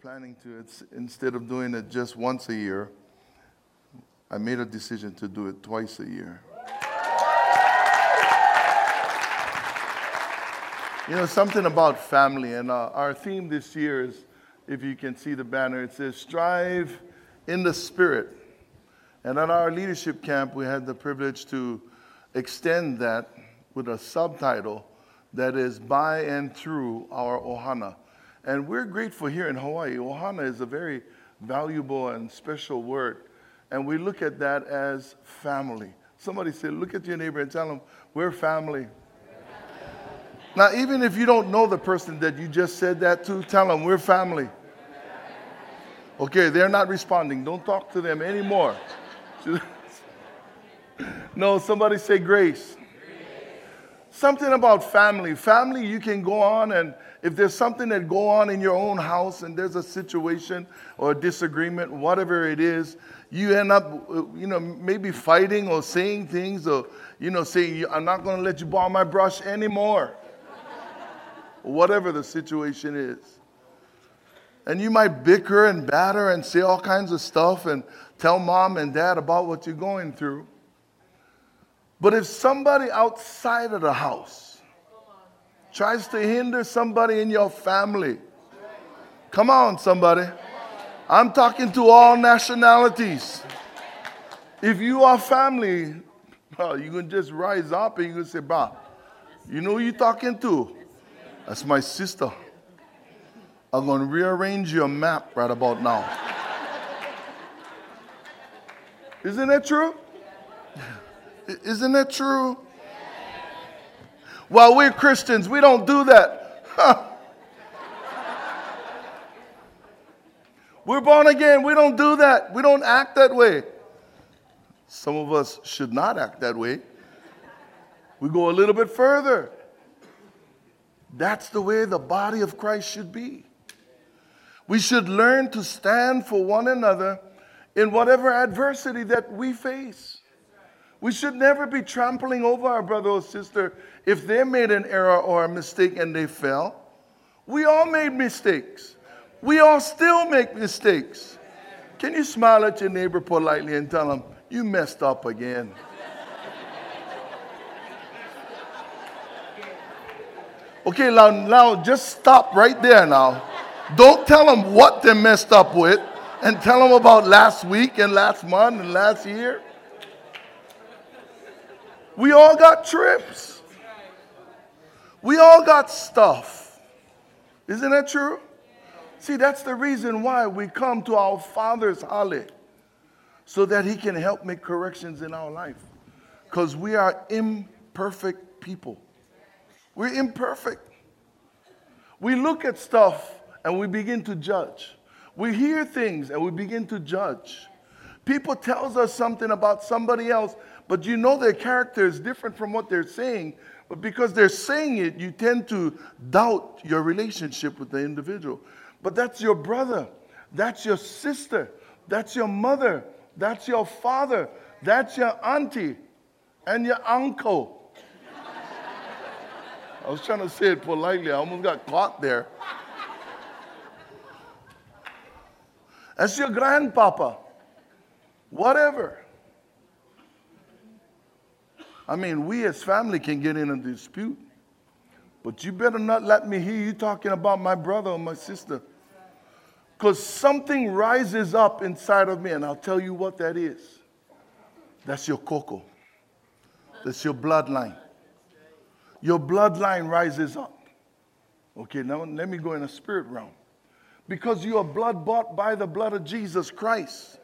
planning to, it's, instead of doing it just once a year, I made a decision to do it twice a year. You know, something about family, and uh, our theme this year is if you can see the banner, it says, Strive in the Spirit. And at our leadership camp, we had the privilege to extend that with a subtitle that is by and through our ohana. And we're grateful here in Hawaii. Ohana is a very valuable and special word. And we look at that as family. Somebody said, look at your neighbor and tell them, we're family. Now, even if you don't know the person that you just said that to, tell them we're family. Okay, they're not responding. Don't talk to them anymore. no, somebody say grace. Something about family. Family, you can go on and if there's something that go on in your own house and there's a situation or a disagreement, whatever it is, you end up, uh, you know, maybe fighting or saying things or, you know, saying, I'm not going to let you borrow my brush anymore whatever the situation is. And you might bicker and batter and say all kinds of stuff and tell mom and dad about what you're going through. But if somebody outside of the house tries to hinder somebody in your family, come on, somebody. I'm talking to all nationalities. If you are family, you can just rise up and you can say, Bob, you know who you're talking to? That's my sister. I'm going to rearrange your map right about now. Isn't that true? Isn't that true? Well, we're Christians, we don't do that. We're born again, we don't do that. We don't act that way. Some of us should not act that way. We go a little bit further. That's the way the body of Christ should be. We should learn to stand for one another in whatever adversity that we face. We should never be trampling over our brother or sister if they made an error or a mistake and they fell. We all made mistakes. We all still make mistakes. Can you smile at your neighbor politely and tell them, You messed up again? Okay, now, now just stop right there now. Don't tell them what they messed up with and tell them about last week and last month and last year. We all got trips. We all got stuff. Isn't that true? See, that's the reason why we come to our Father's holly so that He can help make corrections in our life. Because we are imperfect people. We're imperfect. We look at stuff and we begin to judge. We hear things and we begin to judge. People tells us something about somebody else, but you know their character is different from what they're saying. But because they're saying it, you tend to doubt your relationship with the individual. But that's your brother, that's your sister, that's your mother, that's your father, that's your auntie, and your uncle. I was trying to say it politely. I almost got caught there. That's your grandpapa. Whatever. I mean, we as family can get in a dispute, but you better not let me hear you talking about my brother or my sister. Because something rises up inside of me, and I'll tell you what that is. That's your koko, that's your bloodline your bloodline rises up. Okay, now let me go in a spirit realm. Because you are blood bought by the blood of Jesus Christ,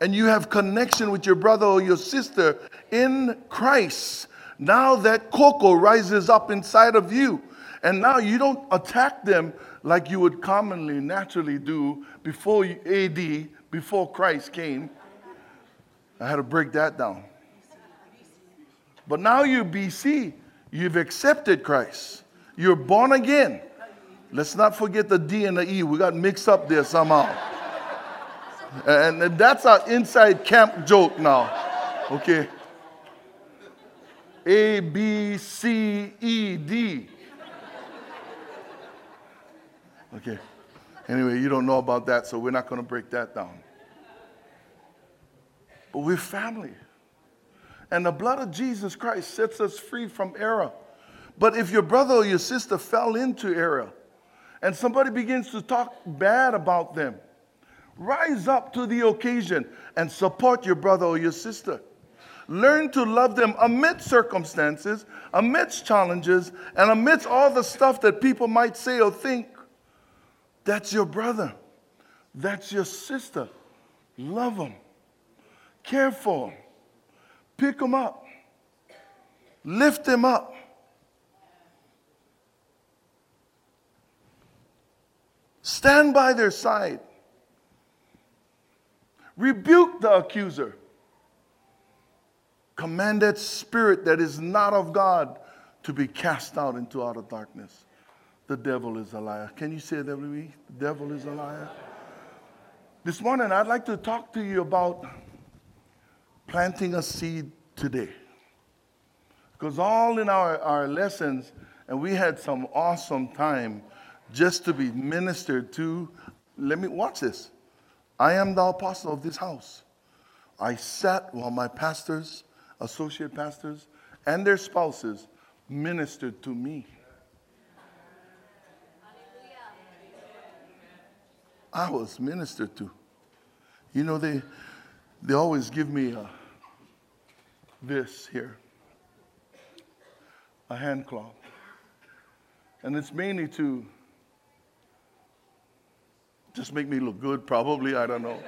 and you have connection with your brother or your sister in Christ. Now that koko rises up inside of you, and now you don't attack them like you would commonly, naturally do before AD, before Christ came. I had to break that down. But now you're BC, You've accepted Christ. You're born again. Let's not forget the D and the E. We got mixed up there somehow. And that's our inside camp joke now. Okay. A, B, C, E, D. Okay. Anyway, you don't know about that, so we're not going to break that down. But we're family. And the blood of Jesus Christ sets us free from error. But if your brother or your sister fell into error and somebody begins to talk bad about them, rise up to the occasion and support your brother or your sister. Learn to love them amidst circumstances, amidst challenges, and amidst all the stuff that people might say or think. That's your brother. That's your sister. Love them. Care for them. Pick them up. Lift them up. Stand by their side. Rebuke the accuser. Command that spirit that is not of God to be cast out into outer darkness. The devil is a liar. Can you say that with me? The devil is a liar. This morning, I'd like to talk to you about planting a seed today. Because all in our, our lessons, and we had some awesome time just to be ministered to. Let me watch this. I am the apostle of this house. I sat while my pastors, associate pastors, and their spouses ministered to me. I was ministered to. You know, they, they always give me uh, this here a hand cloth. And it's mainly to just make me look good, probably. I don't know.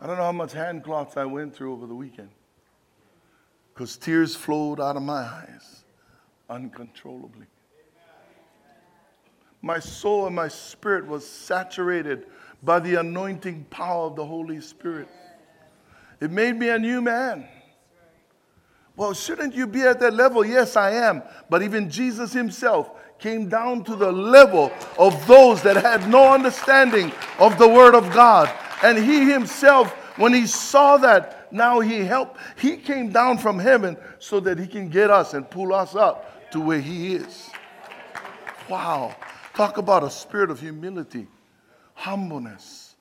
I don't know how much hand cloths I went through over the weekend because tears flowed out of my eyes uncontrollably. My soul and my spirit was saturated by the anointing power of the Holy Spirit. It made me a new man. Well, shouldn't you be at that level? Yes, I am. But even Jesus himself came down to the level of those that had no understanding of the Word of God. And he himself, when he saw that, now he helped, he came down from heaven so that he can get us and pull us up to where he is. Wow. Talk about a spirit of humility, humbleness.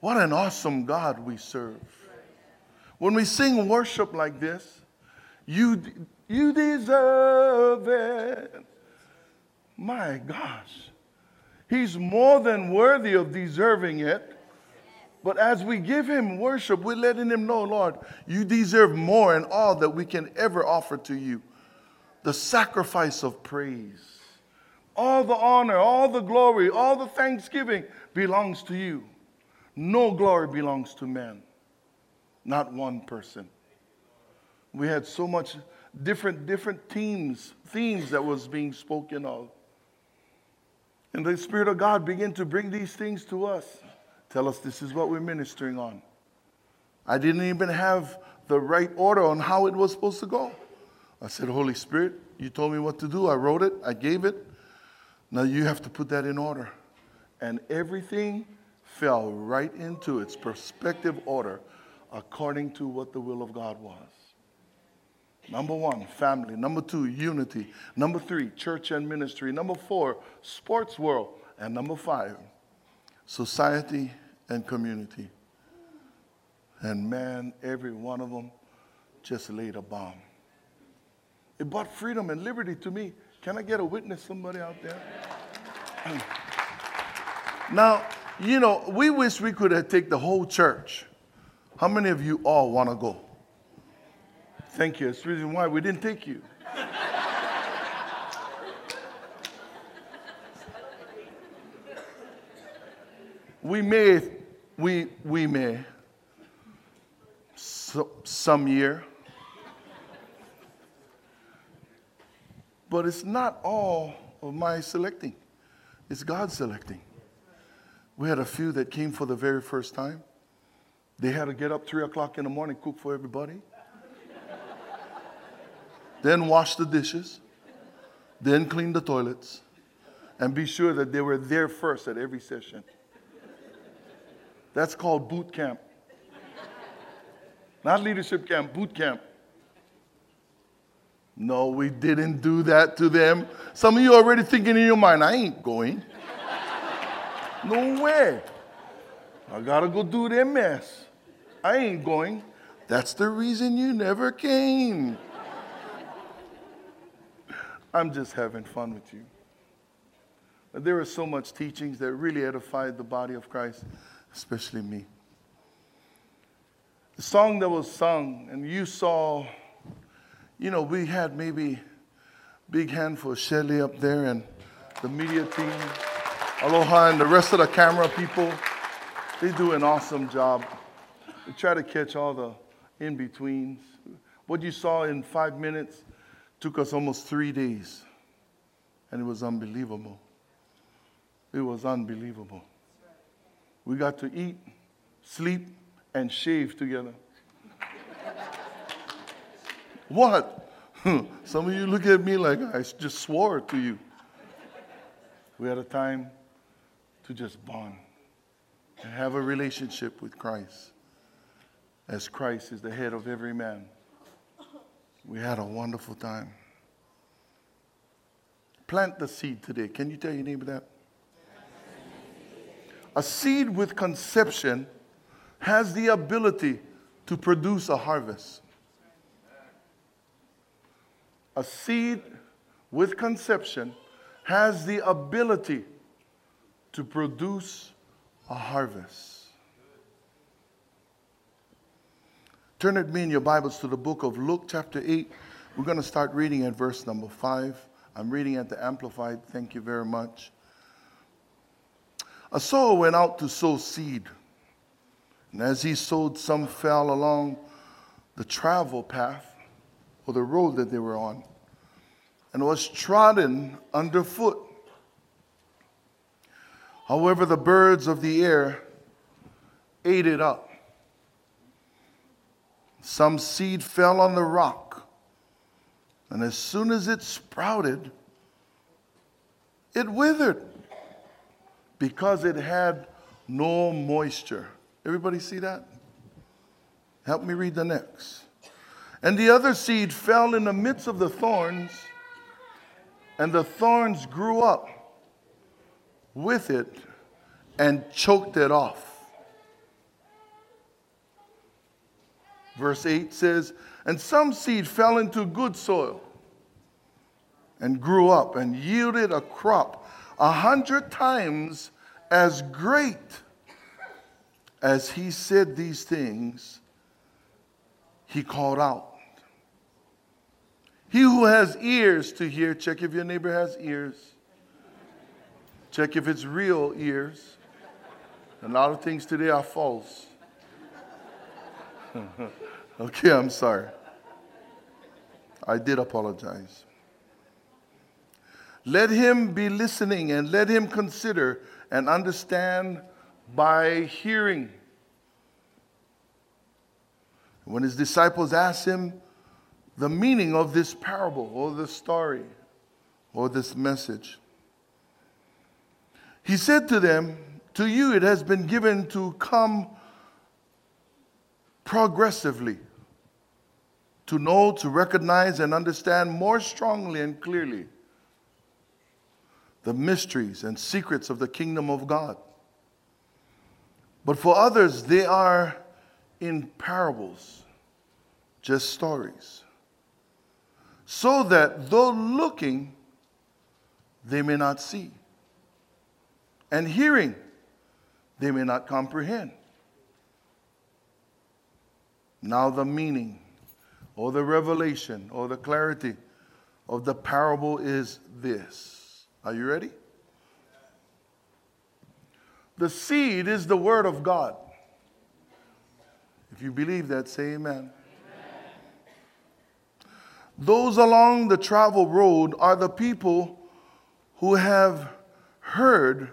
What an awesome God we serve. When we sing worship like this, you, you deserve it. My gosh. He's more than worthy of deserving it. But as we give him worship, we're letting him know, Lord, you deserve more and all that we can ever offer to you. The sacrifice of praise. All the honor, all the glory, all the thanksgiving belongs to you. No glory belongs to man. Not one person. We had so much different different themes, themes that was being spoken of. And the Spirit of God began to bring these things to us. Tell us this is what we're ministering on. I didn't even have the right order on how it was supposed to go. I said, Holy Spirit, you told me what to do. I wrote it, I gave it. Now you have to put that in order. And everything fell right into its perspective order according to what the will of God was. Number one, family. Number two, unity. Number three, church and ministry. Number four, sports world. And number five, society and community. And man, every one of them just laid a bomb. It brought freedom and liberty to me. Can I get a witness, somebody out there? now, you know, we wish we could have taken the whole church. How many of you all want to go? Thank you. That's the reason why we didn't take you. we may, we, we may, so, some year, but it's not all of my selecting. It's God selecting. We had a few that came for the very first time. They had to get up three o'clock in the morning, cook for everybody then wash the dishes, then clean the toilets, and be sure that they were there first at every session. That's called boot camp. Not leadership camp, boot camp. No, we didn't do that to them. Some of you already thinking in your mind, I ain't going. no way. I gotta go do their mess. I ain't going. That's the reason you never came. I'm just having fun with you. There are so much teachings that really edified the body of Christ, especially me. The song that was sung, and you saw, you know, we had maybe big hand for Shelly up there and the media team, Aloha, and the rest of the camera people. They do an awesome job. They try to catch all the in betweens. What you saw in five minutes took us almost three days, and it was unbelievable. It was unbelievable. We got to eat, sleep, and shave together. what? Some of you look at me like I just swore to you. We had a time to just bond and have a relationship with Christ as Christ is the head of every man. We had a wonderful time. Plant the seed today. Can you tell your neighbor that? A seed with conception has the ability to produce a harvest. A seed with conception has the ability to produce a harvest. Turn with me in your Bibles to the book of Luke, chapter 8. We're going to start reading at verse number 5. I'm reading at the Amplified. Thank you very much. A sower went out to sow seed. And as he sowed, some fell along the travel path or the road that they were on and was trodden underfoot. However, the birds of the air ate it up. Some seed fell on the rock, and as soon as it sprouted, it withered because it had no moisture. Everybody see that? Help me read the next. And the other seed fell in the midst of the thorns, and the thorns grew up with it and choked it off. Verse 8 says, And some seed fell into good soil and grew up and yielded a crop a hundred times as great as he said these things, he called out. He who has ears to hear, check if your neighbor has ears. Check if it's real ears. A lot of things today are false. okay, I'm sorry. I did apologize. Let him be listening and let him consider and understand by hearing. When his disciples asked him the meaning of this parable or this story or this message, he said to them, To you it has been given to come progressively, to know, to recognize, and understand more strongly and clearly the mysteries and secrets of the kingdom of God. But for others, they are in parables, just stories, so that though looking, they may not see, and hearing, they may not comprehend. Now, the meaning, or the revelation, or the clarity of the parable is this. Are you ready? The seed is the word of God. If you believe that, say amen. amen. Those along the travel road are the people who have heard.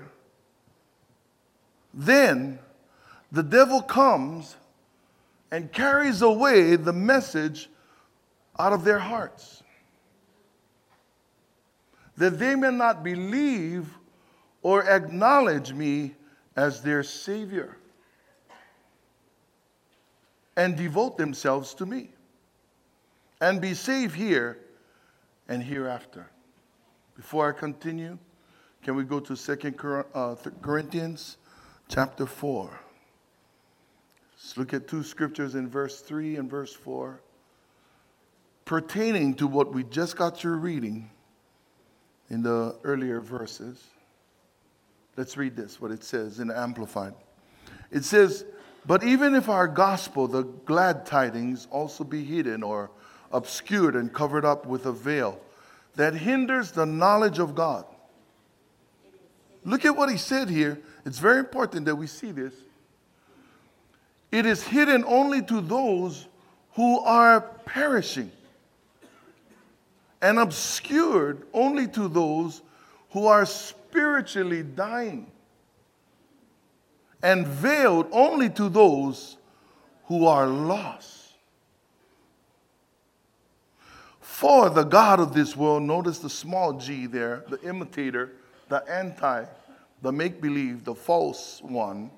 Then the devil comes and carries away the message out of their hearts. That they may not believe or acknowledge me as their Savior and devote themselves to me and be saved here and hereafter. Before I continue, can we go to 2 uh, Corinthians chapter 4? Let's look at two scriptures in verse 3 and verse 4 pertaining to what we just got through reading in the earlier verses. Let's read this, what it says in Amplified. It says, But even if our gospel, the glad tidings, also be hidden or obscured and covered up with a veil that hinders the knowledge of God. Look at what he said here. It's very important that we see this. It is hidden only to those who are perishing, and obscured only to those who are spiritually dying, and veiled only to those who are lost. For the God of this world, notice the small g there, the imitator, the anti, the make believe, the false one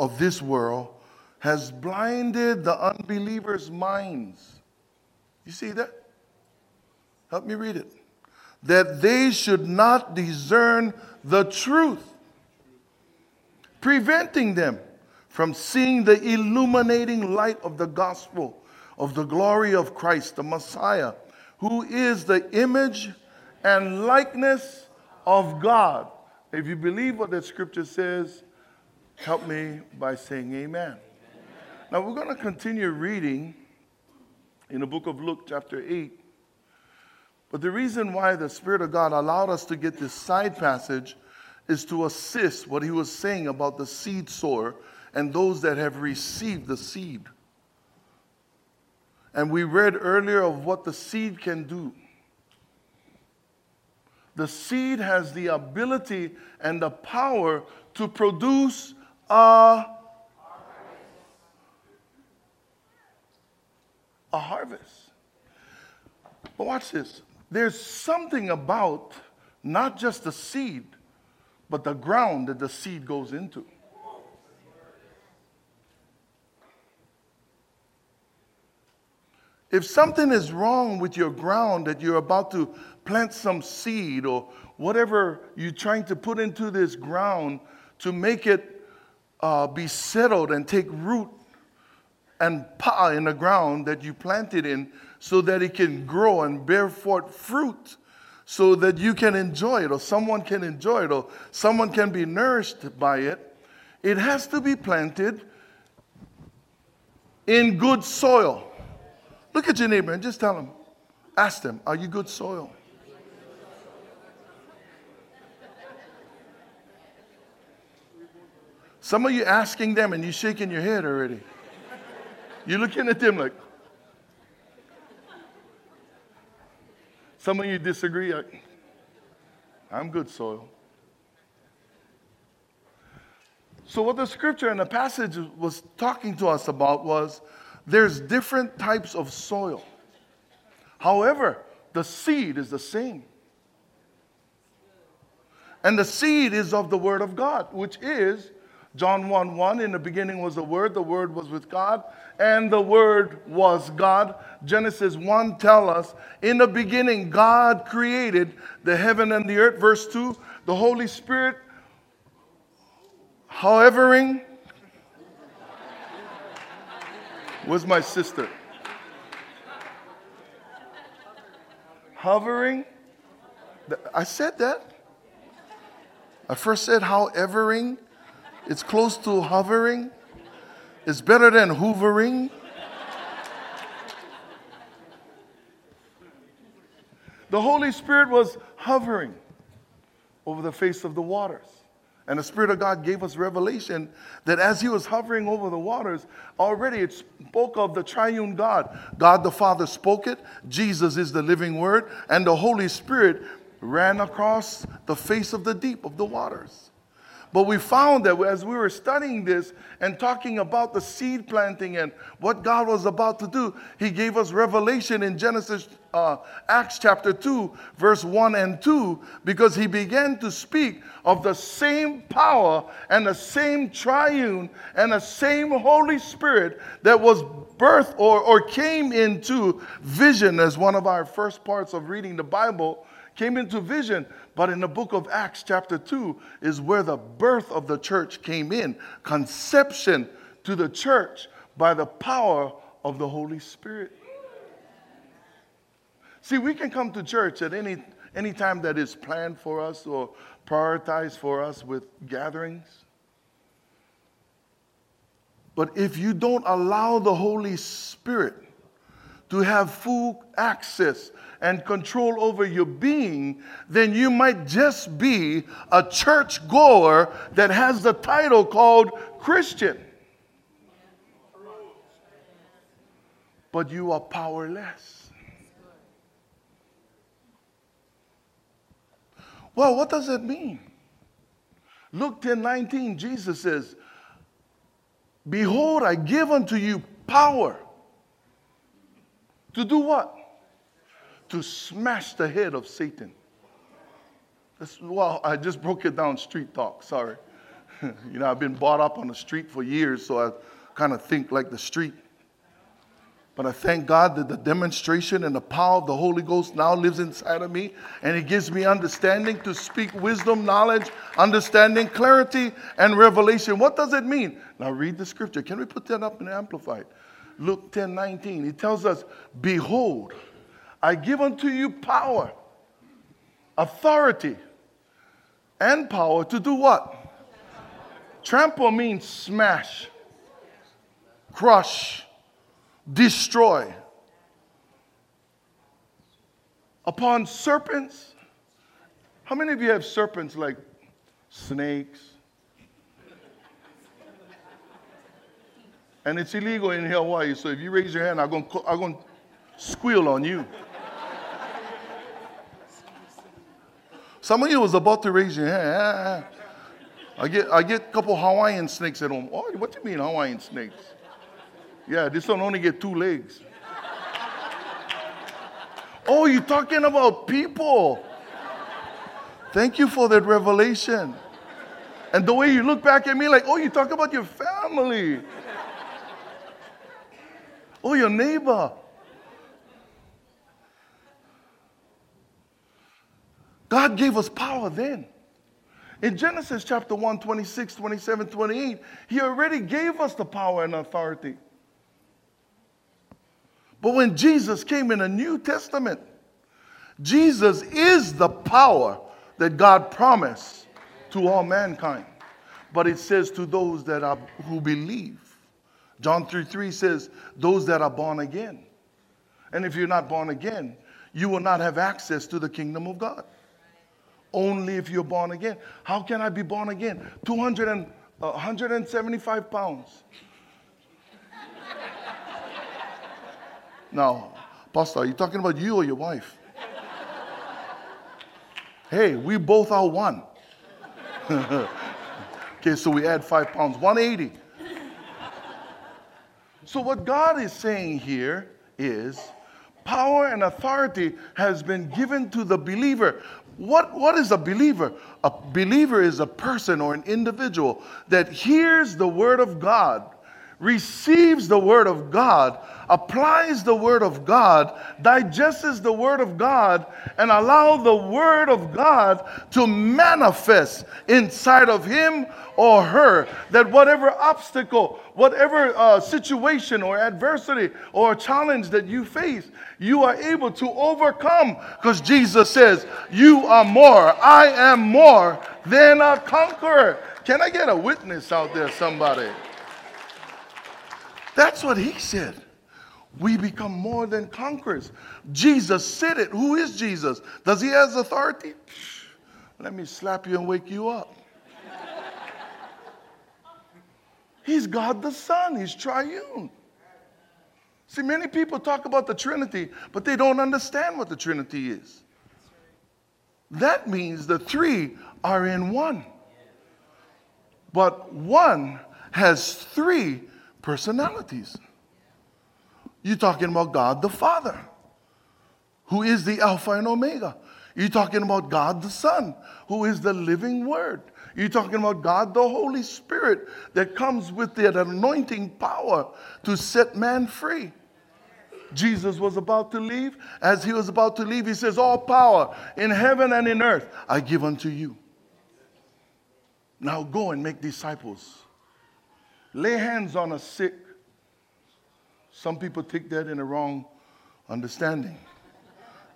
of this world, has blinded the unbelievers' minds. You see that? Help me read it. That they should not discern the truth, preventing them from seeing the illuminating light of the gospel of the glory of Christ, the Messiah, who is the image and likeness of God. If you believe what the scripture says, help me by saying amen. amen. Now we're going to continue reading in the book of Luke, chapter 8. But the reason why the Spirit of God allowed us to get this side passage is to assist what he was saying about the seed sower and those that have received the seed. And we read earlier of what the seed can do. The seed has the ability and the power to produce a, a harvest. But watch this. There's something about not just the seed, but the ground that the seed goes into. If something is wrong with your ground that you're about to plant some seed or whatever you're trying to put into this ground to make it uh, be settled and take root and pa in the ground that you planted in so that it can grow and bear forth fruit so that you can enjoy it or someone can enjoy it or someone can be nourished by it, it has to be planted in good soil. Look at your neighbor and just tell him, ask them, are you good soil? Some of you asking them and you shaking your head already. You're looking at them like, some of you disagree. I'm good soil. So, what the scripture and the passage was talking to us about was there's different types of soil. However, the seed is the same. And the seed is of the Word of God, which is John 1 1. In the beginning was the Word, the Word was with God, and the Word was God. Genesis 1 tell us, in the beginning, God created the heaven and the earth. Verse 2, the Holy Spirit, hovering Where's my sister? Hovering. I said that. I first said howevering. It's close to hovering. It's better than hoovering. The Holy Spirit was hovering over the face of the waters. And the Spirit of God gave us revelation that as He was hovering over the waters, already it spoke of the triune God. God the Father spoke it, Jesus is the living Word, and the Holy Spirit ran across the face of the deep of the waters. But we found that as we were studying this and talking about the seed planting and what God was about to do, He gave us revelation in Genesis, uh, Acts chapter 2, verse 1 and 2, because He began to speak of the same power and the same triune and the same Holy Spirit that was birthed or, or came into vision as one of our first parts of reading the Bible came into vision. But in the book of Acts, chapter 2, is where the birth of the church came in conception to the church by the power of the Holy Spirit. See, we can come to church at any, any time that is planned for us or prioritized for us with gatherings. But if you don't allow the Holy Spirit to have full access and control over your being, then you might just be a church goer that has the title called Christian. But you are powerless. Well, what does it mean? Luke 10 19, Jesus says, Behold, I give unto you power. To do what? To smash the head of Satan. That's, well, I just broke it down street talk, sorry. you know, I've been brought up on the street for years, so I kind of think like the street. But I thank God that the demonstration and the power of the Holy Ghost now lives inside of me, and it gives me understanding to speak wisdom, knowledge, understanding, clarity, and revelation. What does it mean? Now read the scripture. Can we put that up and amplified? Luke 10 19. He tells us, Behold, I give unto you power, authority, and power to do what? Trample means smash, crush, destroy. Upon serpents, how many of you have serpents like snakes? And it's illegal in Hawaii, so if you raise your hand, I'm going to, squeal on you. Some of you was about to raise your hand. I get, I get a couple Hawaiian snakes at home. Oh, what do you mean Hawaiian snakes? Yeah, this one only get two legs. Oh, you're talking about people. Thank you for that revelation. And the way you look back at me like, oh, you talk about your family. Oh, your neighbor. God gave us power then. In Genesis chapter 1, 26, 27, 28, He already gave us the power and authority. But when Jesus came in the New Testament, Jesus is the power that God promised to all mankind. But it says to those that are who believe. John 3 3 says, those that are born again. And if you're not born again, you will not have access to the kingdom of God only if you're born again. How can I be born again? 200 and, uh, 175 pounds. now, Pastor, are you talking about you or your wife? hey, we both are one. okay, so we add five pounds, 180. So, what God is saying here is power and authority has been given to the believer. What, what is a believer? A believer is a person or an individual that hears the word of God, receives the word of God, applies the word of God, digests the word of God, and allow the word of God to manifest inside of him or her. That whatever obstacle, whatever uh, situation or adversity or challenge that you face, you are able to overcome because Jesus says, You are more, I am more than a conqueror. Can I get a witness out there, somebody? That's what he said we become more than conquerors. Jesus said it. Who is Jesus? Does he have authority? Let me slap you and wake you up. He's God the Son, He's triune. See, many people talk about the Trinity, but they don't understand what the Trinity is. That means the three are in one. but one has three personalities. You're talking about God the Father, who is the Alpha and Omega. You're talking about God the Son, who is the living Word. You're talking about God the Holy Spirit that comes with that anointing power to set man free. Jesus was about to leave. As he was about to leave, he says, All power in heaven and in earth I give unto you. Now go and make disciples. Lay hands on a sick. Some people take that in the wrong understanding.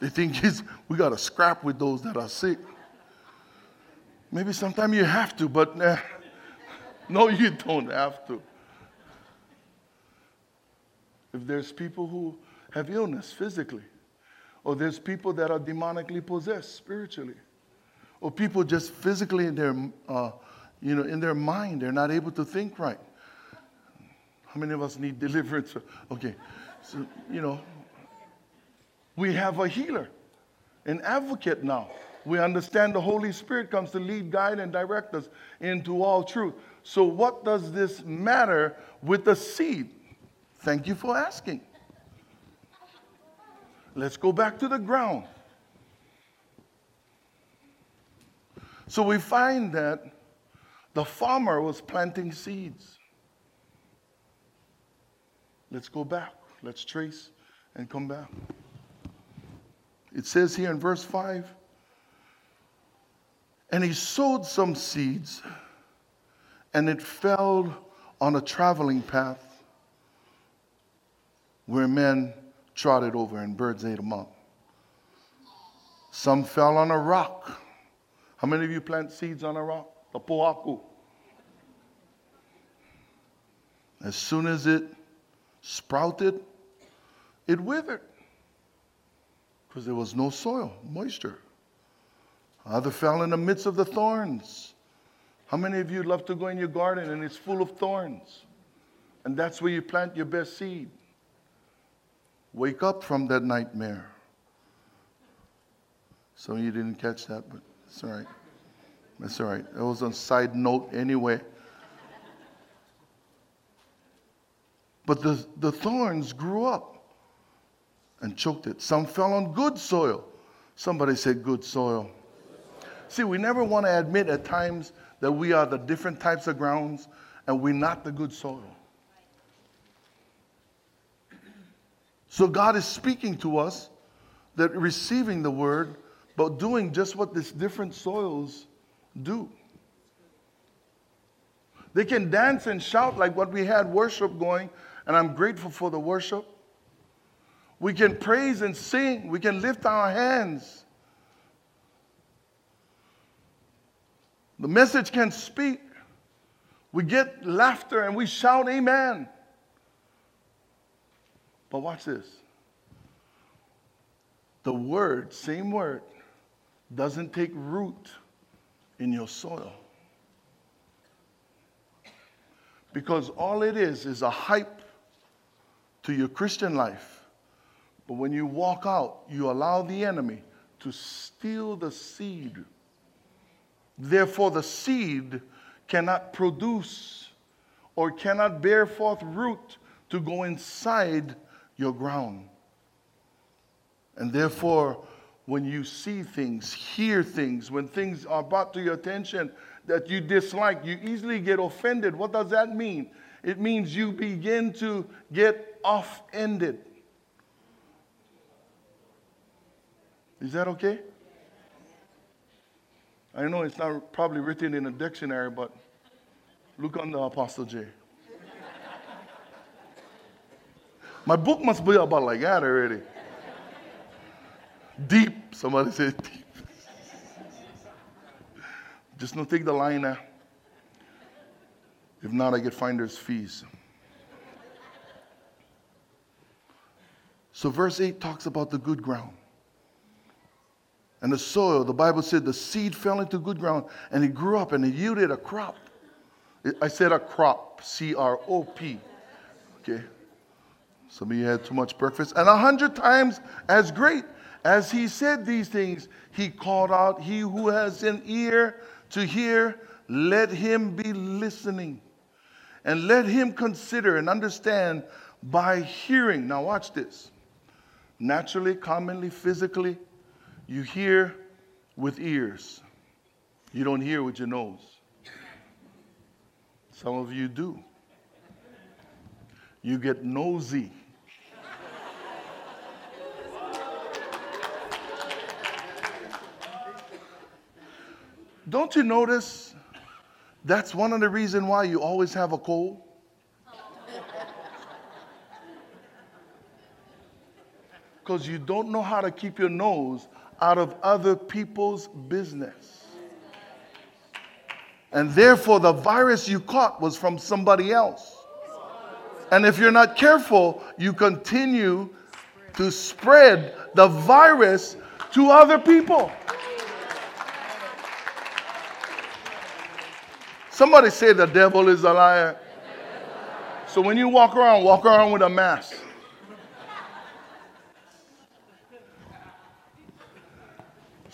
They think it's, we got to scrap with those that are sick. Maybe sometimes you have to, but uh, no, you don't have to. If there's people who have illness physically, or there's people that are demonically possessed spiritually, or people just physically in their, uh, you know, in their mind, they're not able to think right. How many of us need deliverance? Okay, so, you know, we have a healer, an advocate now. We understand the Holy Spirit comes to lead, guide, and direct us into all truth. So, what does this matter with the seed? Thank you for asking. Let's go back to the ground. So, we find that the farmer was planting seeds. Let's go back. Let's trace and come back. It says here in verse 5 and he sowed some seeds, and it fell on a traveling path where men trotted over and birds ate them up. Some fell on a rock. How many of you plant seeds on a rock? The pohaku. As soon as it sprouted, it withered because there was no soil, moisture. Other fell in the midst of the thorns. How many of you love to go in your garden and it's full of thorns? And that's where you plant your best seed. Wake up from that nightmare. Some of you didn't catch that, but it's all right. That's all right. It was on side note anyway. But the, the thorns grew up and choked it. Some fell on good soil. Somebody said good soil. See, we never want to admit at times that we are the different types of grounds and we're not the good soil. So God is speaking to us that receiving the word, but doing just what these different soils do. They can dance and shout like what we had worship going, and I'm grateful for the worship. We can praise and sing, we can lift our hands. The message can speak. We get laughter and we shout, Amen. But watch this. The word, same word, doesn't take root in your soil. Because all it is is a hype to your Christian life. But when you walk out, you allow the enemy to steal the seed Therefore, the seed cannot produce or cannot bear forth root to go inside your ground. And therefore, when you see things, hear things, when things are brought to your attention that you dislike, you easily get offended. What does that mean? It means you begin to get off ended. Is that okay? I know it's not probably written in a dictionary, but look on the Apostle J. My book must be about like that already. Deep. Somebody said deep. Just don't take the line now. If not, I get finder's fees. So, verse 8 talks about the good ground. And the soil, the Bible said the seed fell into good ground and it grew up and it yielded a crop. I said a crop, C R O P. Okay. Some of you had too much breakfast. And a hundred times as great as he said these things, he called out, He who has an ear to hear, let him be listening. And let him consider and understand by hearing. Now, watch this. Naturally, commonly, physically, you hear with ears. You don't hear with your nose. Some of you do. You get nosy. Don't you notice that's one of the reasons why you always have a cold? Because you don't know how to keep your nose out of other people's business. And therefore, the virus you caught was from somebody else. And if you're not careful, you continue to spread the virus to other people. Somebody say the devil is a liar. So when you walk around, walk around with a mask.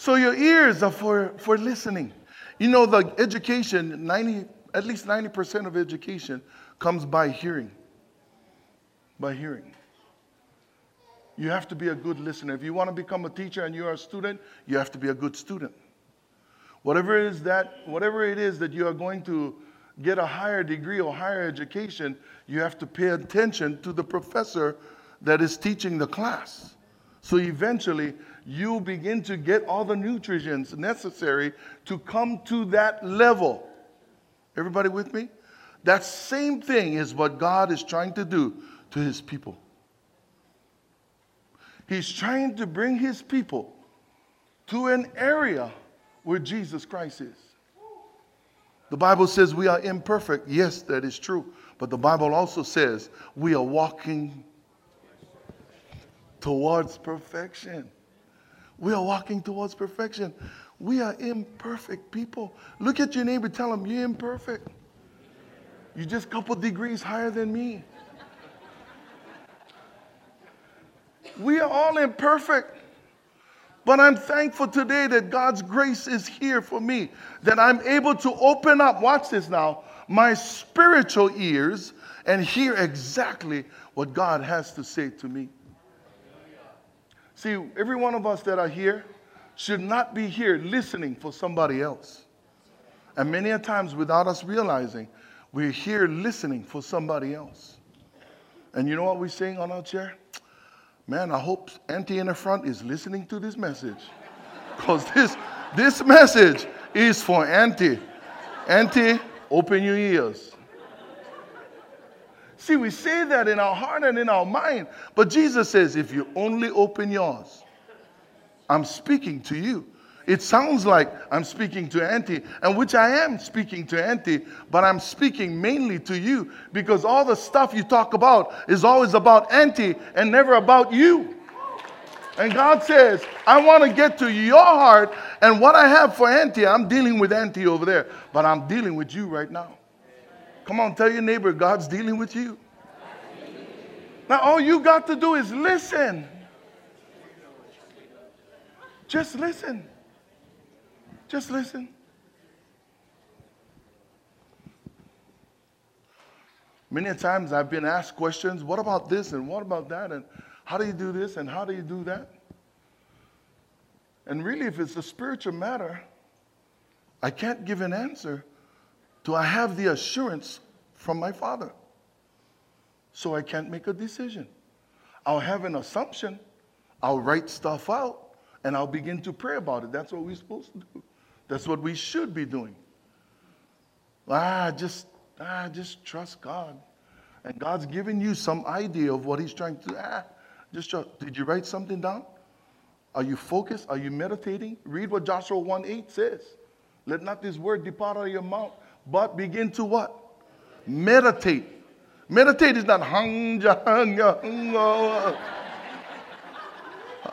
So your ears are for, for listening. You know, the education, 90, at least 90% of education comes by hearing. By hearing. You have to be a good listener. If you want to become a teacher and you're a student, you have to be a good student. Whatever it is that, whatever it is that you are going to get a higher degree or higher education, you have to pay attention to the professor that is teaching the class. So eventually, you begin to get all the nutrients necessary to come to that level. Everybody with me? That same thing is what God is trying to do to his people. He's trying to bring his people to an area where Jesus Christ is. The Bible says we are imperfect. Yes, that is true. But the Bible also says we are walking towards perfection. We are walking towards perfection. We are imperfect people. Look at your neighbor, tell him you're imperfect. You're just a couple degrees higher than me. We are all imperfect. But I'm thankful today that God's grace is here for me, that I'm able to open up, watch this now, my spiritual ears and hear exactly what God has to say to me. See, every one of us that are here should not be here listening for somebody else. And many a times, without us realizing, we're here listening for somebody else. And you know what we sing on our chair? Man, I hope Auntie in the front is listening to this message. Because this, this message is for Auntie. Auntie, open your ears. See, we say that in our heart and in our mind, but Jesus says, if you only open yours, I'm speaking to you. It sounds like I'm speaking to Auntie, and which I am speaking to Auntie, but I'm speaking mainly to you because all the stuff you talk about is always about Auntie and never about you. And God says, I want to get to your heart, and what I have for Auntie, I'm dealing with Auntie over there, but I'm dealing with you right now. Come on, tell your neighbor, God's dealing with you. Now, all you got to do is listen. Just listen. Just listen. Many times I've been asked questions what about this and what about that? And how do you do this and how do you do that? And really, if it's a spiritual matter, I can't give an answer do I have the assurance from my Father? So I can't make a decision. I'll have an assumption, I'll write stuff out, and I'll begin to pray about it. That's what we're supposed to do. That's what we should be doing. Ah, just, ah, just trust God. And God's giving you some idea of what He's trying to. Do. Ah, just trust. Did you write something down? Are you focused? Are you meditating? Read what Joshua 1 8 says. Let not this word depart out of your mouth, but begin to what? Meditate. Meditate is not hung, hung, hung.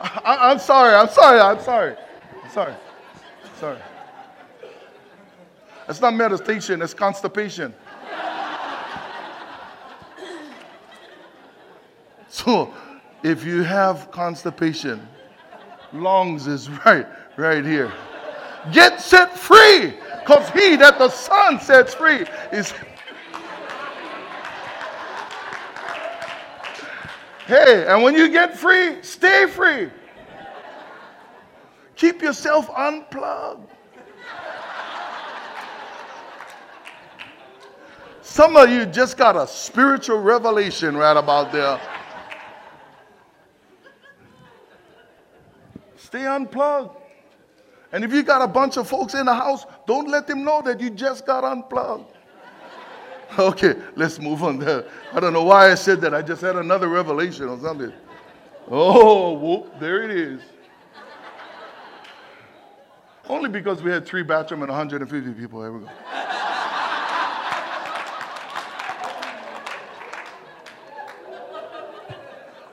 I, am sorry, I'm sorry, I'm sorry. I'm sorry. Sorry. It's not meditation, it's constipation. So, if you have constipation, lungs is right, right here. Get set free Because he that the Son sets free is. Hey, and when you get free, stay free. Keep yourself unplugged. Some of you just got a spiritual revelation right about there. Stay unplugged. And if you got a bunch of folks in the house, don't let them know that you just got unplugged. Okay, let's move on there. I don't know why I said that. I just had another revelation or something. Oh, whoop, there it is. Only because we had three bathrooms and 150 people. Here we go.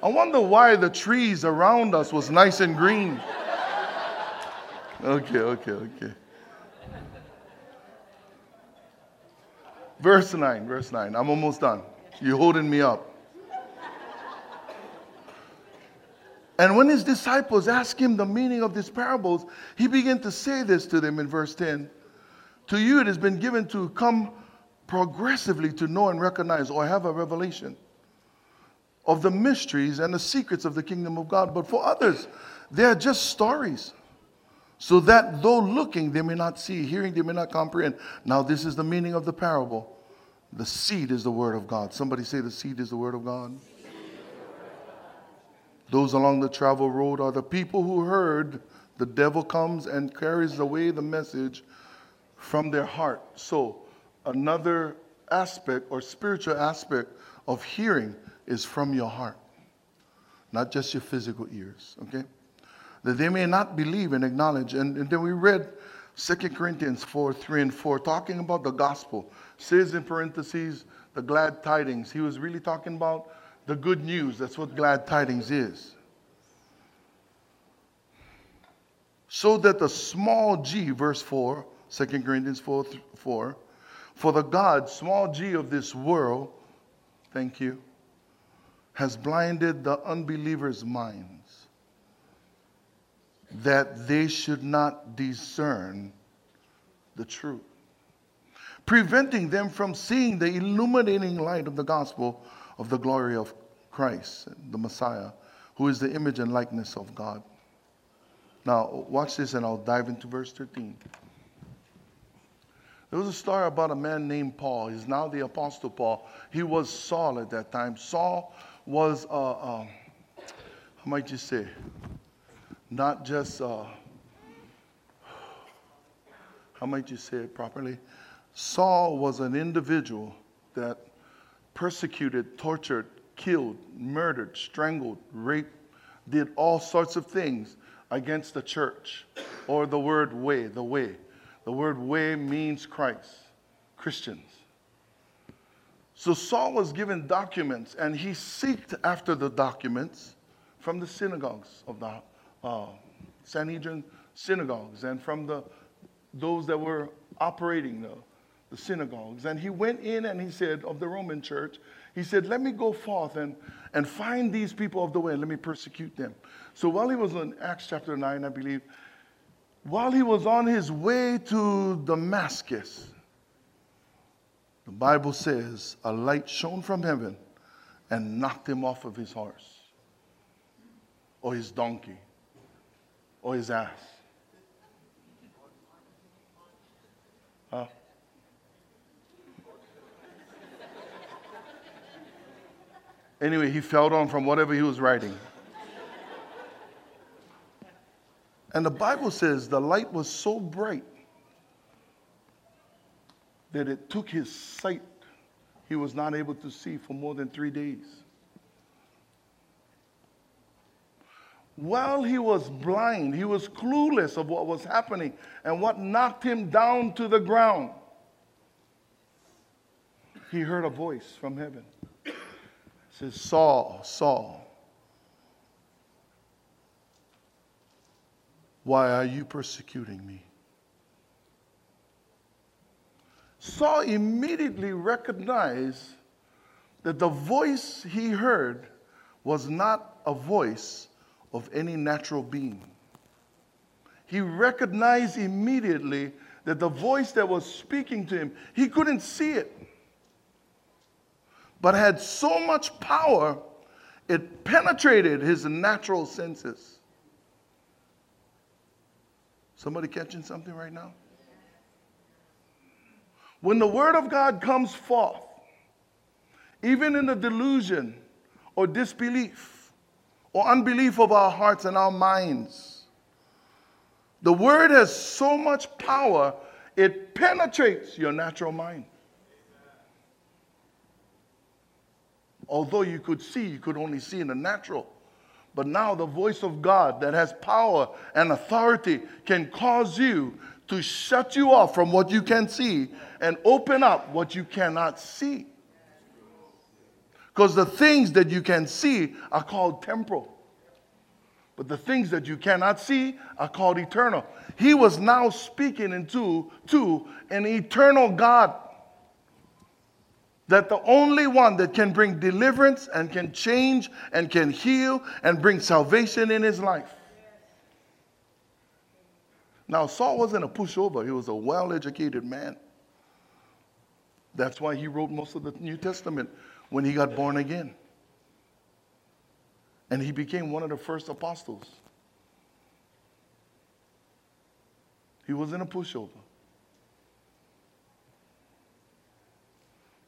I wonder why the trees around us was nice and green. Okay, okay, okay. Verse 9, verse 9. I'm almost done. You're holding me up. And when his disciples asked him the meaning of these parables, he began to say this to them in verse 10 To you it has been given to come progressively to know and recognize or have a revelation of the mysteries and the secrets of the kingdom of God. But for others, they are just stories. So that though looking, they may not see, hearing, they may not comprehend. Now, this is the meaning of the parable. The seed is the word of God. Somebody say, The seed is the word of God. Those along the travel road are the people who heard the devil comes and carries away the message from their heart. So, another aspect or spiritual aspect of hearing is from your heart, not just your physical ears, okay? That they may not believe and acknowledge. And, and then we read 2 Corinthians 4 3 and 4, talking about the gospel. Says in parentheses, the glad tidings. He was really talking about the good news. That's what glad tidings is. So that the small g, verse 4, 2 Corinthians 4, 4, for the God, small g of this world, thank you, has blinded the unbelievers' minds that they should not discern the truth, preventing them from seeing the illuminating light of the gospel of the glory of Christ, the Messiah, who is the image and likeness of God. Now, watch this, and I'll dive into verse 13. There was a story about a man named Paul. He's now the Apostle Paul. He was Saul at that time. Saul was, uh, uh, how might you say, not just, uh, how might you say it properly? Saul was an individual that persecuted, tortured, killed, murdered, strangled, raped, did all sorts of things against the church or the word way, the way. The word way means Christ, Christians. So Saul was given documents, and he sought after the documents from the synagogues of the uh, Sanhedrin synagogues and from the those that were operating the, the synagogues. And he went in and he said, of the Roman church, he said, Let me go forth and, and find these people of the way, and let me persecute them. So while he was in Acts chapter 9, I believe, while he was on his way to Damascus, the Bible says a light shone from heaven and knocked him off of his horse or his donkey or his ass. Huh? Anyway, he fell down from whatever he was riding. And the Bible says the light was so bright that it took his sight. He was not able to see for more than three days. While he was blind, he was clueless of what was happening and what knocked him down to the ground. He heard a voice from heaven. It says, Saul, Saul, why are you persecuting me? Saul immediately recognized that the voice he heard was not a voice of any natural being. He recognized immediately that the voice that was speaking to him, he couldn't see it, but had so much power, it penetrated his natural senses. Somebody catching something right now? When the word of God comes forth, even in the delusion or disbelief or unbelief of our hearts and our minds, the word has so much power, it penetrates your natural mind. Although you could see, you could only see in the natural. But now the voice of God that has power and authority can cause you to shut you off from what you can see and open up what you cannot see. Because the things that you can see are called temporal. But the things that you cannot see are called eternal. He was now speaking into to an eternal God. That the only one that can bring deliverance and can change and can heal and bring salvation in his life. Now, Saul wasn't a pushover, he was a well educated man. That's why he wrote most of the New Testament when he got born again. And he became one of the first apostles. He wasn't a pushover.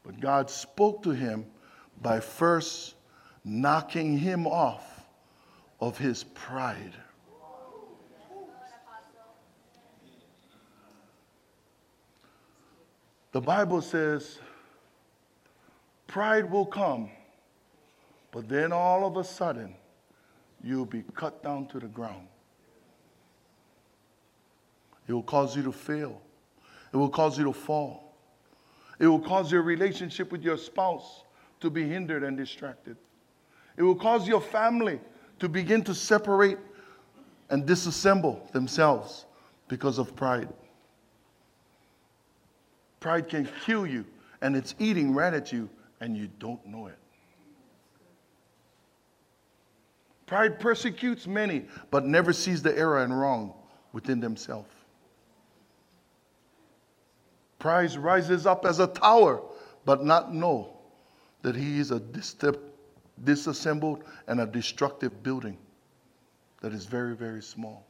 But God spoke to him by first knocking him off of his pride. The Bible says pride will come, but then all of a sudden, you'll be cut down to the ground. It will cause you to fail. It will cause you to fall. It will cause your relationship with your spouse to be hindered and distracted. It will cause your family to begin to separate and disassemble themselves because of pride. Pride can kill you, and it's eating right at you, and you don't know it. Pride persecutes many, but never sees the error and wrong within themselves. Pride rises up as a tower, but not know that he is a disassembled and a destructive building that is very, very small.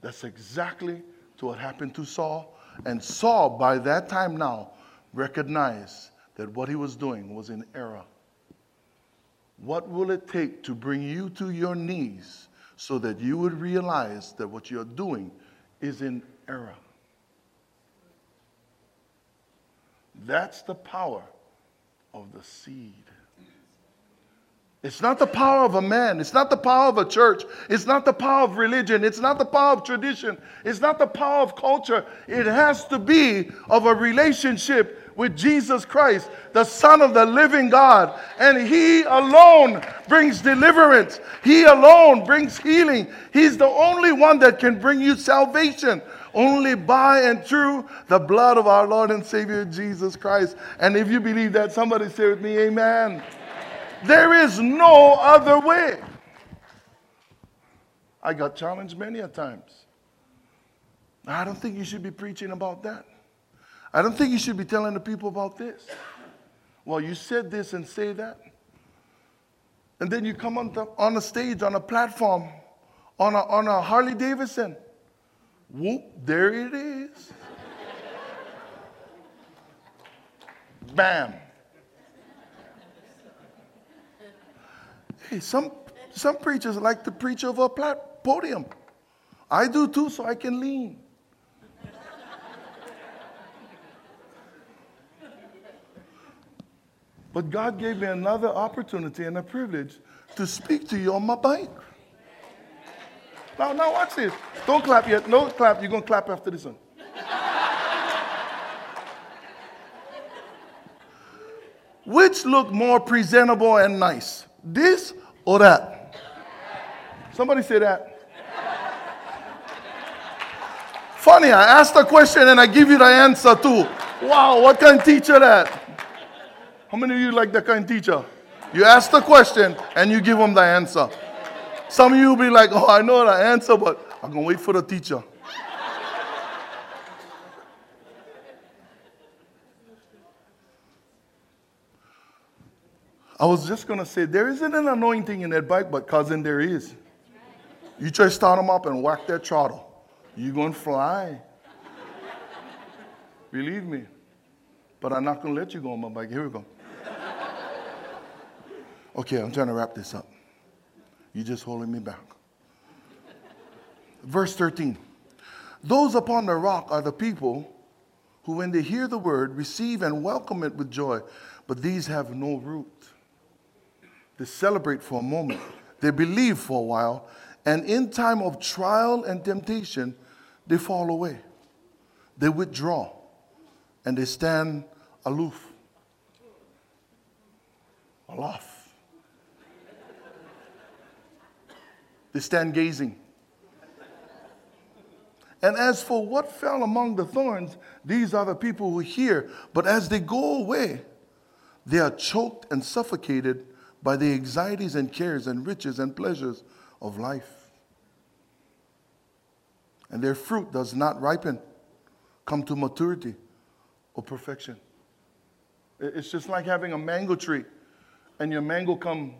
That's exactly to what happened to Saul. And Saul, by that time now, recognized that what he was doing was in error. What will it take to bring you to your knees so that you would realize that what you're doing is in error? That's the power of the seed. It's not the power of a man. It's not the power of a church. It's not the power of religion. It's not the power of tradition. It's not the power of culture. It has to be of a relationship with Jesus Christ, the Son of the living God. And He alone brings deliverance, He alone brings healing. He's the only one that can bring you salvation. Only by and through the blood of our Lord and Savior Jesus Christ. And if you believe that, somebody say with me, Amen. There is no other way. I got challenged many a times. I don't think you should be preaching about that. I don't think you should be telling the people about this. Well, you said this and say that. And then you come on, the, on a stage, on a platform, on a, on a Harley Davidson. Whoop, there it is. Bam. Hey, some, some preachers like to preach over a plat- podium. I do too, so I can lean. But God gave me another opportunity and a privilege to speak to you on my bike. Now, now watch this. Don't clap yet. No clap. You're going to clap after this one. Which look more presentable and nice? This or that? Somebody say that. Funny, I asked a question and I give you the answer too. Wow, what kind of teacher that? How many of you like that kind of teacher? You ask the question and you give them the answer. Some of you will be like, oh, I know the answer, but I'm going to wait for the teacher. I was just going to say, there isn't an anointing in that bike, but cousin, there is. You try to start them up and whack their throttle. You're going to fly. Believe me. But I'm not going to let you go on my bike. Here we go. Okay, I'm trying to wrap this up. You're just holding me back. Verse 13 Those upon the rock are the people who, when they hear the word, receive and welcome it with joy, but these have no root. They celebrate for a moment, they believe for a while, and in time of trial and temptation, they fall away. They withdraw and they stand aloof, aloft. They stand gazing. And as for what fell among the thorns, these are the people who hear, but as they go away, they are choked and suffocated by the anxieties and cares and riches and pleasures of life. And their fruit does not ripen, come to maturity or perfection. It's just like having a mango tree and your mango come,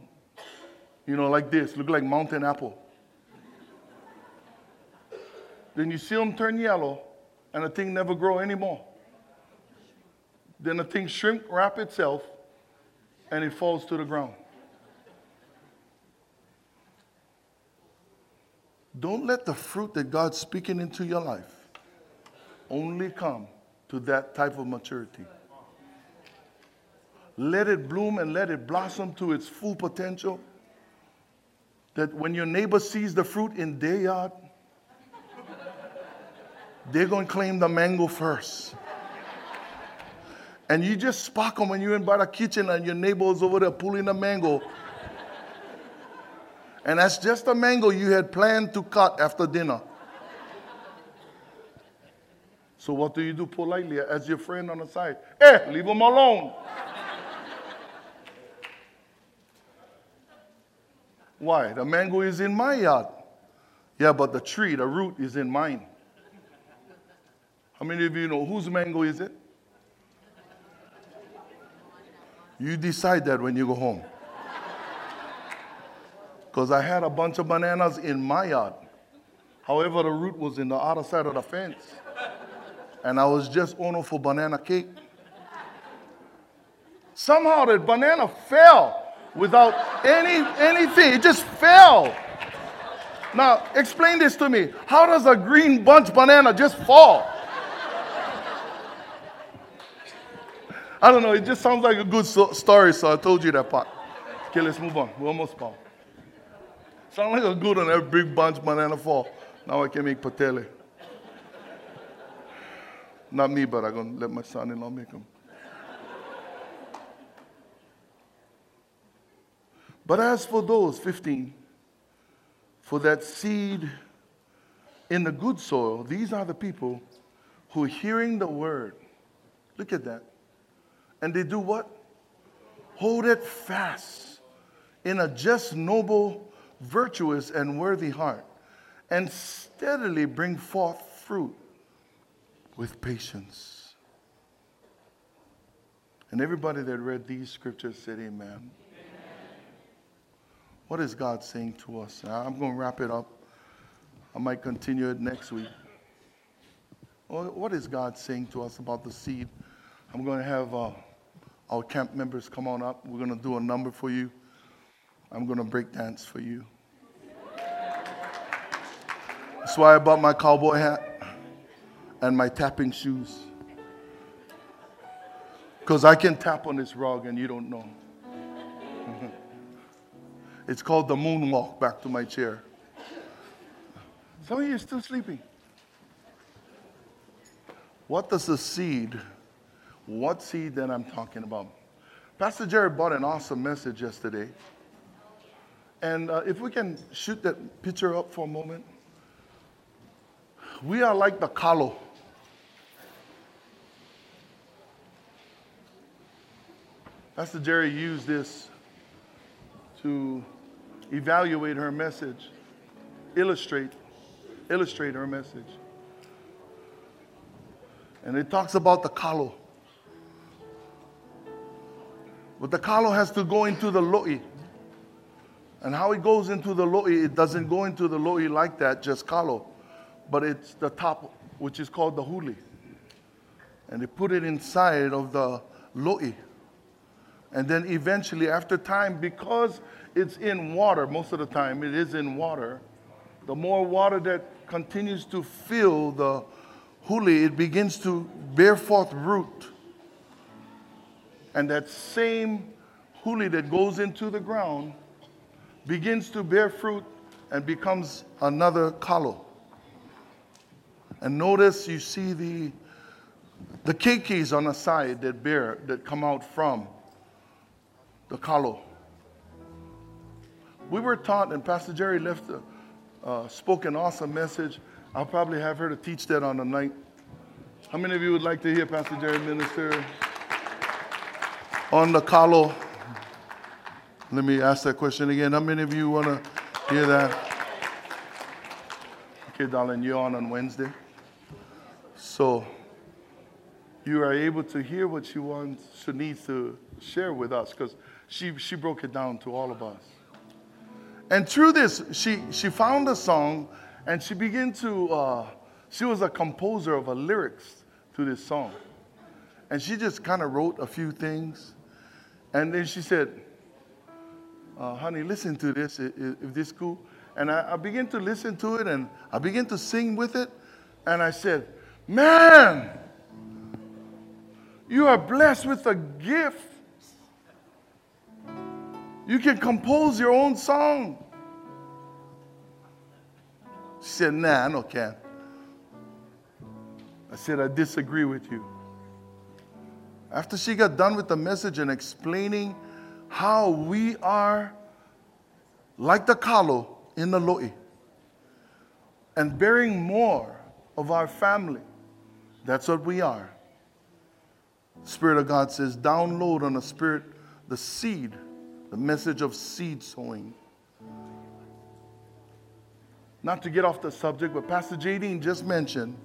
you know, like this, look like mountain apple. Then you see them turn yellow, and the thing never grow anymore. Then the thing shrink wrap itself, and it falls to the ground. Don't let the fruit that God's speaking into your life only come to that type of maturity. Let it bloom and let it blossom to its full potential. That when your neighbor sees the fruit in their yard, they're going to claim the mango first. And you just spark them when you're in by the kitchen and your neighbor's over there pulling the mango. And that's just a mango you had planned to cut after dinner. So what do you do politely as your friend on the side? Eh, leave them alone. Why? The mango is in my yard. Yeah, but the tree, the root is in mine. How many of you know whose mango is it? You decide that when you go home. Because I had a bunch of bananas in my yard. However, the root was in the other side of the fence. And I was just owner for banana cake. Somehow the banana fell without any anything. It just fell. Now, explain this to me. How does a green bunch banana just fall? I don't know. It just sounds like a good so- story, so I told you that part. Okay, let's move on. We're almost Paul. Sound like a good one, every big bunch banana fall. Now I can make patele. Not me, but I'm going to let my son-in-law make them. But as for those, 15, for that seed in the good soil, these are the people who hearing the word. Look at that and they do what? Hold it fast in a just, noble, virtuous, and worthy heart, and steadily bring forth fruit with patience. And everybody that read these scriptures said, Amen. Amen. What is God saying to us? I'm going to wrap it up. I might continue it next week. What is God saying to us about the seed? I'm going to have. Uh, our camp members, come on up. We're going to do a number for you. I'm going to break dance for you. That's why I bought my cowboy hat and my tapping shoes. Because I can tap on this rug and you don't know. it's called the moonwalk back to my chair. Some of you are still sleeping. What does the seed what seed that I'm talking about. Pastor Jerry brought an awesome message yesterday. And uh, if we can shoot that picture up for a moment. We are like the kalo. Pastor Jerry used this to evaluate her message, illustrate, illustrate her message. And it talks about the kalo. But the kalo has to go into the lo'i. And how it goes into the lo'i, it doesn't go into the lo'i like that, just kalo. But it's the top, which is called the huli. And they put it inside of the lo'i. And then eventually, after time, because it's in water, most of the time it is in water, the more water that continues to fill the huli, it begins to bear forth root. And that same huli that goes into the ground begins to bear fruit and becomes another kalo. And notice you see the, the keikis on the side that bear, that come out from the kalo. We were taught, and Pastor Jerry left, a, uh, spoke an awesome message. I'll probably have her to teach that on the night. How many of you would like to hear Pastor Jerry minister on the kalo? Let me ask that question again. How many of you want to hear that? Okay, darling, you're on on Wednesday. So you are able to hear what she wants, she needs to share with us because she, she broke it down to all of us. And through this, she, she found a song and she began to, uh, she was a composer of a lyrics to this song. And she just kind of wrote a few things. And then she said, uh, honey, listen to this, if, if this cool. And I, I began to listen to it and I began to sing with it. And I said, man, you are blessed with a gift you can compose your own song. She said, Nah, I don't can. I said, I disagree with you. After she got done with the message and explaining how we are like the kalo in the lo'i and bearing more of our family, that's what we are. Spirit of God says, download on the Spirit the seed the message of seed sowing. Not to get off the subject, but Pastor Jadine just mentioned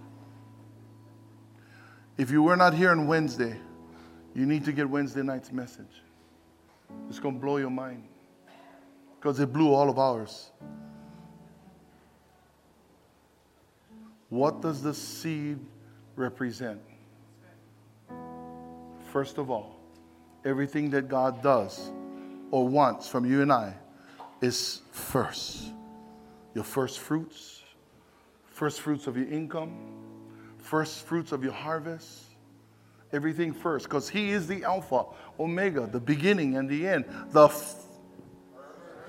if you were not here on Wednesday, you need to get Wednesday night's message. It's going to blow your mind because it blew all of ours. What does the seed represent? First of all, everything that God does or wants from you and I is first. Your first fruits, first fruits of your income, first fruits of your harvest. Everything first, because He is the Alpha, Omega, the beginning and the end, the f-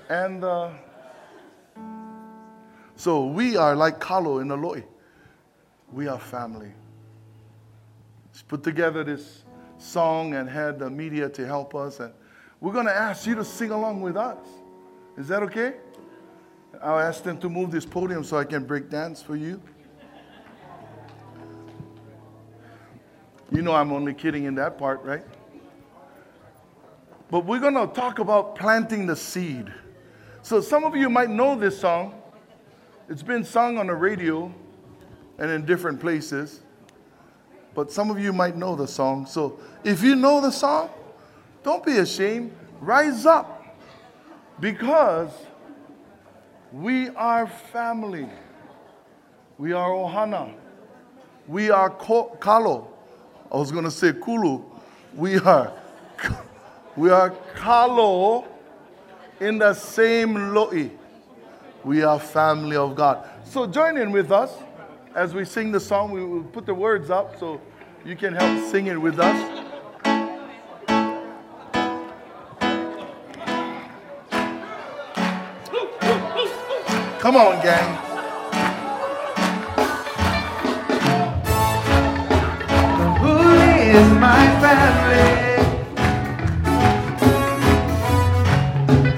and the. So we are like Kalo and the Lo'i. We are family. Let's put together this song and had the media to help us and we're going to ask you to sing along with us. Is that okay? I'll ask them to move this podium so I can break dance for you. You know I'm only kidding in that part, right? But we're going to talk about planting the seed. So some of you might know this song. It's been sung on the radio and in different places. But some of you might know the song. So if you know the song, don't be ashamed. Rise up because we are family. We are Ohana. We are Kalo. I was going to say Kulu. We are we are Kalo in the same Lo'i. We are family of God. So join in with us as we sing the song. We will put the words up so you can help sing it with us. Come on, gang. Is my family?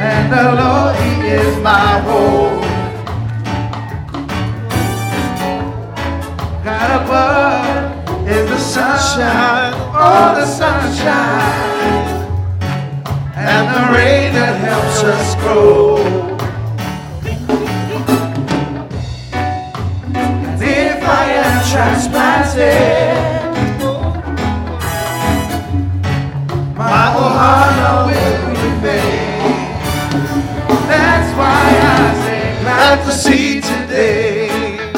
And the Lord, He is my home. God above is the sunshine, oh, the sunshine, and the rain that helps us grow. If I am transplanted. honor will remain. That's why I say plant the seed today.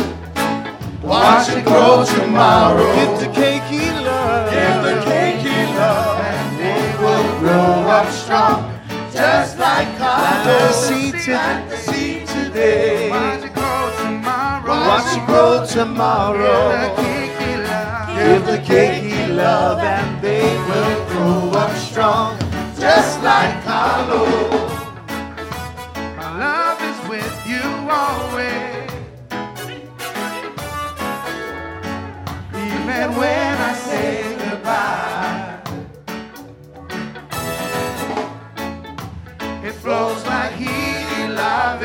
Watch it grow tomorrow. Get the cake he loves. Get the cake he loves. And it will grow up strong, just like plant the seed Plant the seed today. Watch it grow tomorrow. Watch it grow tomorrow. Give the keiki love, and they will grow up strong, just like Kalo. My love is with you always. Even when I say goodbye, it flows like heat love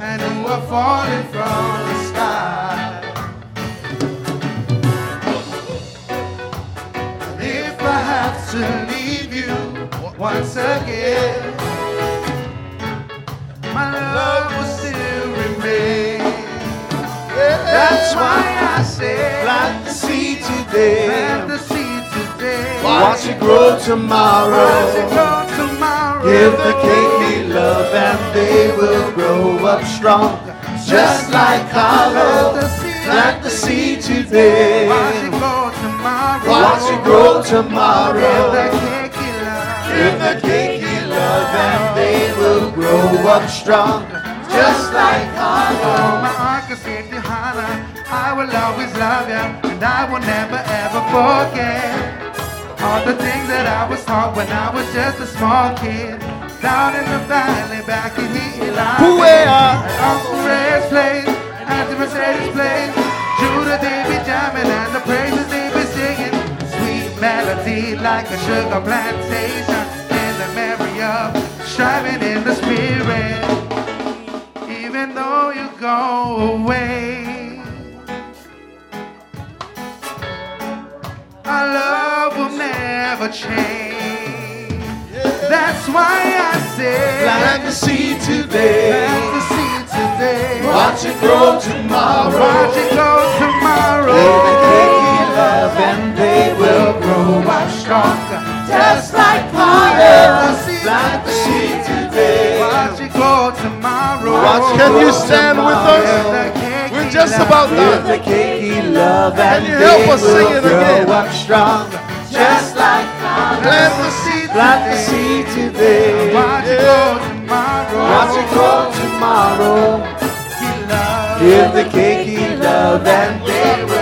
And you are falling from to leave you once again, my love will still remain. That's why I say, Plant the seed today. plant the seed today. Watch it grow Watch it tomorrow. grow tomorrow. Give the keiki love, and they will grow up strong, just like Kalo. Plant the seed today. Watch it grow tomorrow. Give the keiki love. And they will grow up strong, just like Oh, my save you, Hannah. I will always love you, and I will never ever forget all the things that I was taught when I was just a small kid. Down in the valley, back in Eli. Where? At Uncle Red's place, at the Mercedes place. Judah, be jamming, and the praises melody like a sugar plantation. In the memory of striving in the spirit even though you go away. Our love will never change. That's why I say, Plant the seed today. plant the seed today. Watch it grow tomorrow. Watch it go tomorrow. Give the keiki love, and they will grow up strong, just like Kalo. Plant the seed today. Watch it go tomorrow. Watch, can you stand with us? We're just about done. the keiki love, and you help us sing it grow again? just like. Plant the seed. Plant the seed today. Watch it go tomorrow. Watch it grow tomorrow. Give the cakey love, and they will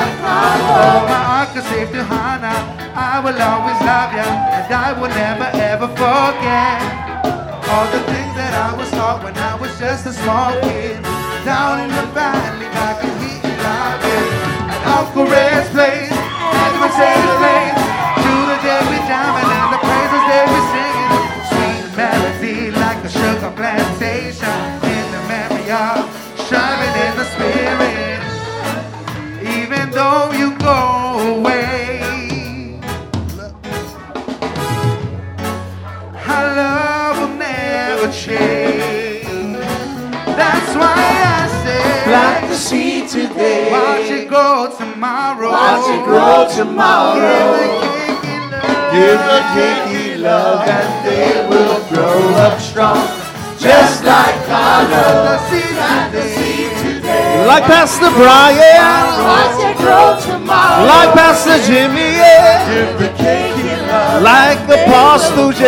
Oh, my Uncle saved you, Hannah. I will always love you, and I will never ever forget all the things that I was taught when I was just a small kid. Down in the valley, back in heat and love At Uncle Red's place, at Mercedes place, to the day we jamming and the praises they be singing. Sweet melody like a sugar plantation in the memory of striving in the spirit though you go away. Our love will never change. That's why I say, Plant the seed today. watch it grow tomorrow. Watch it grow tomorrow. Give the keiki Give the keiki love. love, and they will grow up strong, just like Kalo. The Like Pastor Brian. Watch it grow. Like Pastor Jimmy. Yeah. Give the keiki Like Apostle J.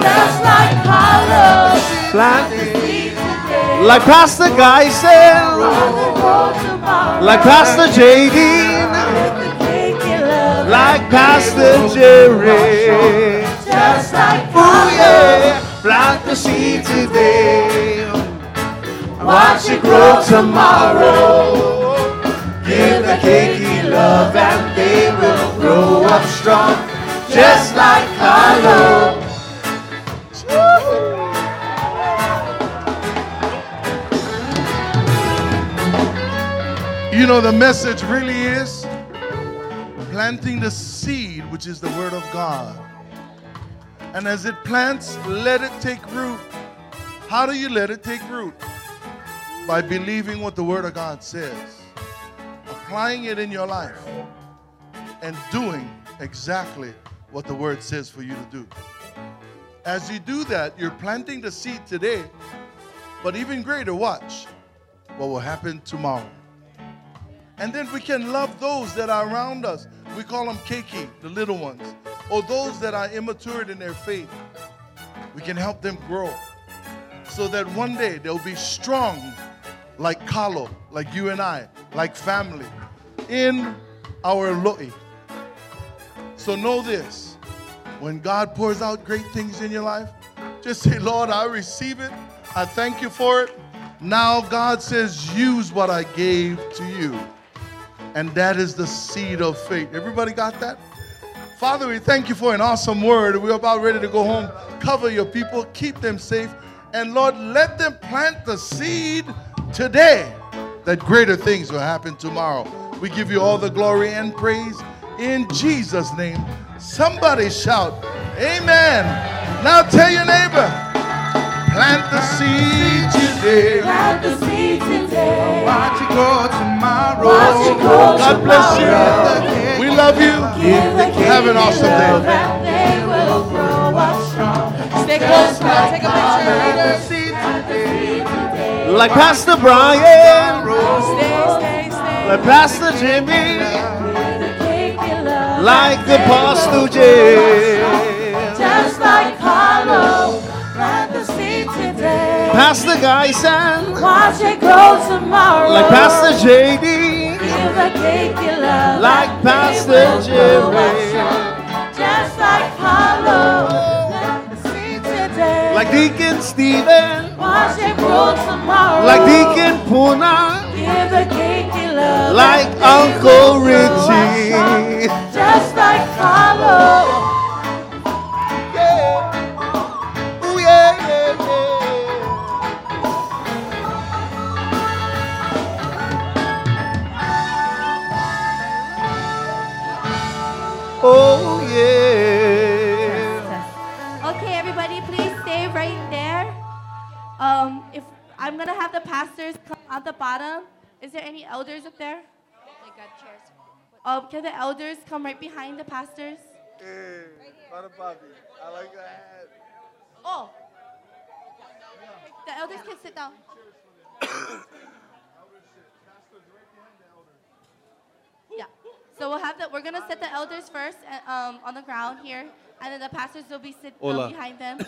just like Kalo. Plant Seed today. Like Pastor Geisen. Watch it grow tomorrow. Like Pastor JD. Give the cakey love, Like Pastor Jerry. just like Ooh, Kalo. yeah. Plant the seed today. Watch it grow tomorrow. Give the keiki love and they will grow up strong, just like Kalo. You know, the message really is planting the seed, which is the Word of God. And as it plants, let it take root. How do you let it take root? By believing what the Word of God says, applying it in your life, and doing exactly what the Word says for you to do. As you do that, you're planting the seed today, but even greater, watch what will happen tomorrow. And then we can love those that are around us. We call them keiki, the little ones, or those that are immature in their faith. We can help them grow so that one day they'll be strong like Kalo, like you and I, like family in our Lo'i. So know this when God pours out great things in your life, just say, Lord, I receive it. I thank you for it. Now God says, use what I gave to you. And that is the seed of faith. Everybody got that? Father, we thank you for an awesome word. We're about ready to go home. Cover your people, keep them safe. And Lord, let them plant the seed today that greater things will happen tomorrow. We give you all the glory and praise in Jesus' name. Somebody shout, Amen. Now tell your neighbor, plant the seed today. Plant the seed today. Watch it grow tomorrow. Watch it grow God bless you. We love you. Give the Have an awesome day. and they will grow up strong. Stay close now. Take a Plant picture. The seed today. Like Pastor Brian, like Pastor Jimmy, Give the king love like the will James, Just like Kalo, plant the seed today. Pastor Guyson, Watch it grow tomorrow. like Pastor JD, Give the keiki love. Like Pastor Jimmy. Just like Kalo, like Deacon Stephen, Watch it grow tomorrow. like Deacon Puna, Give the cake you love. like Uncle Richie. Just like Kalo. Yeah. Ooh, yeah, yeah, yeah. Oh I'm gonna have the pastors come at the bottom. Is there any elders up there? They got chairs. Um, can the elders come right behind the pastors? Hey, Brother Bobby, I like that. Oh, the elders can sit down. Yeah. So we'll have the. We're gonna set the elders first, uh, um, on the ground here, and then the pastors will be sit um, behind them.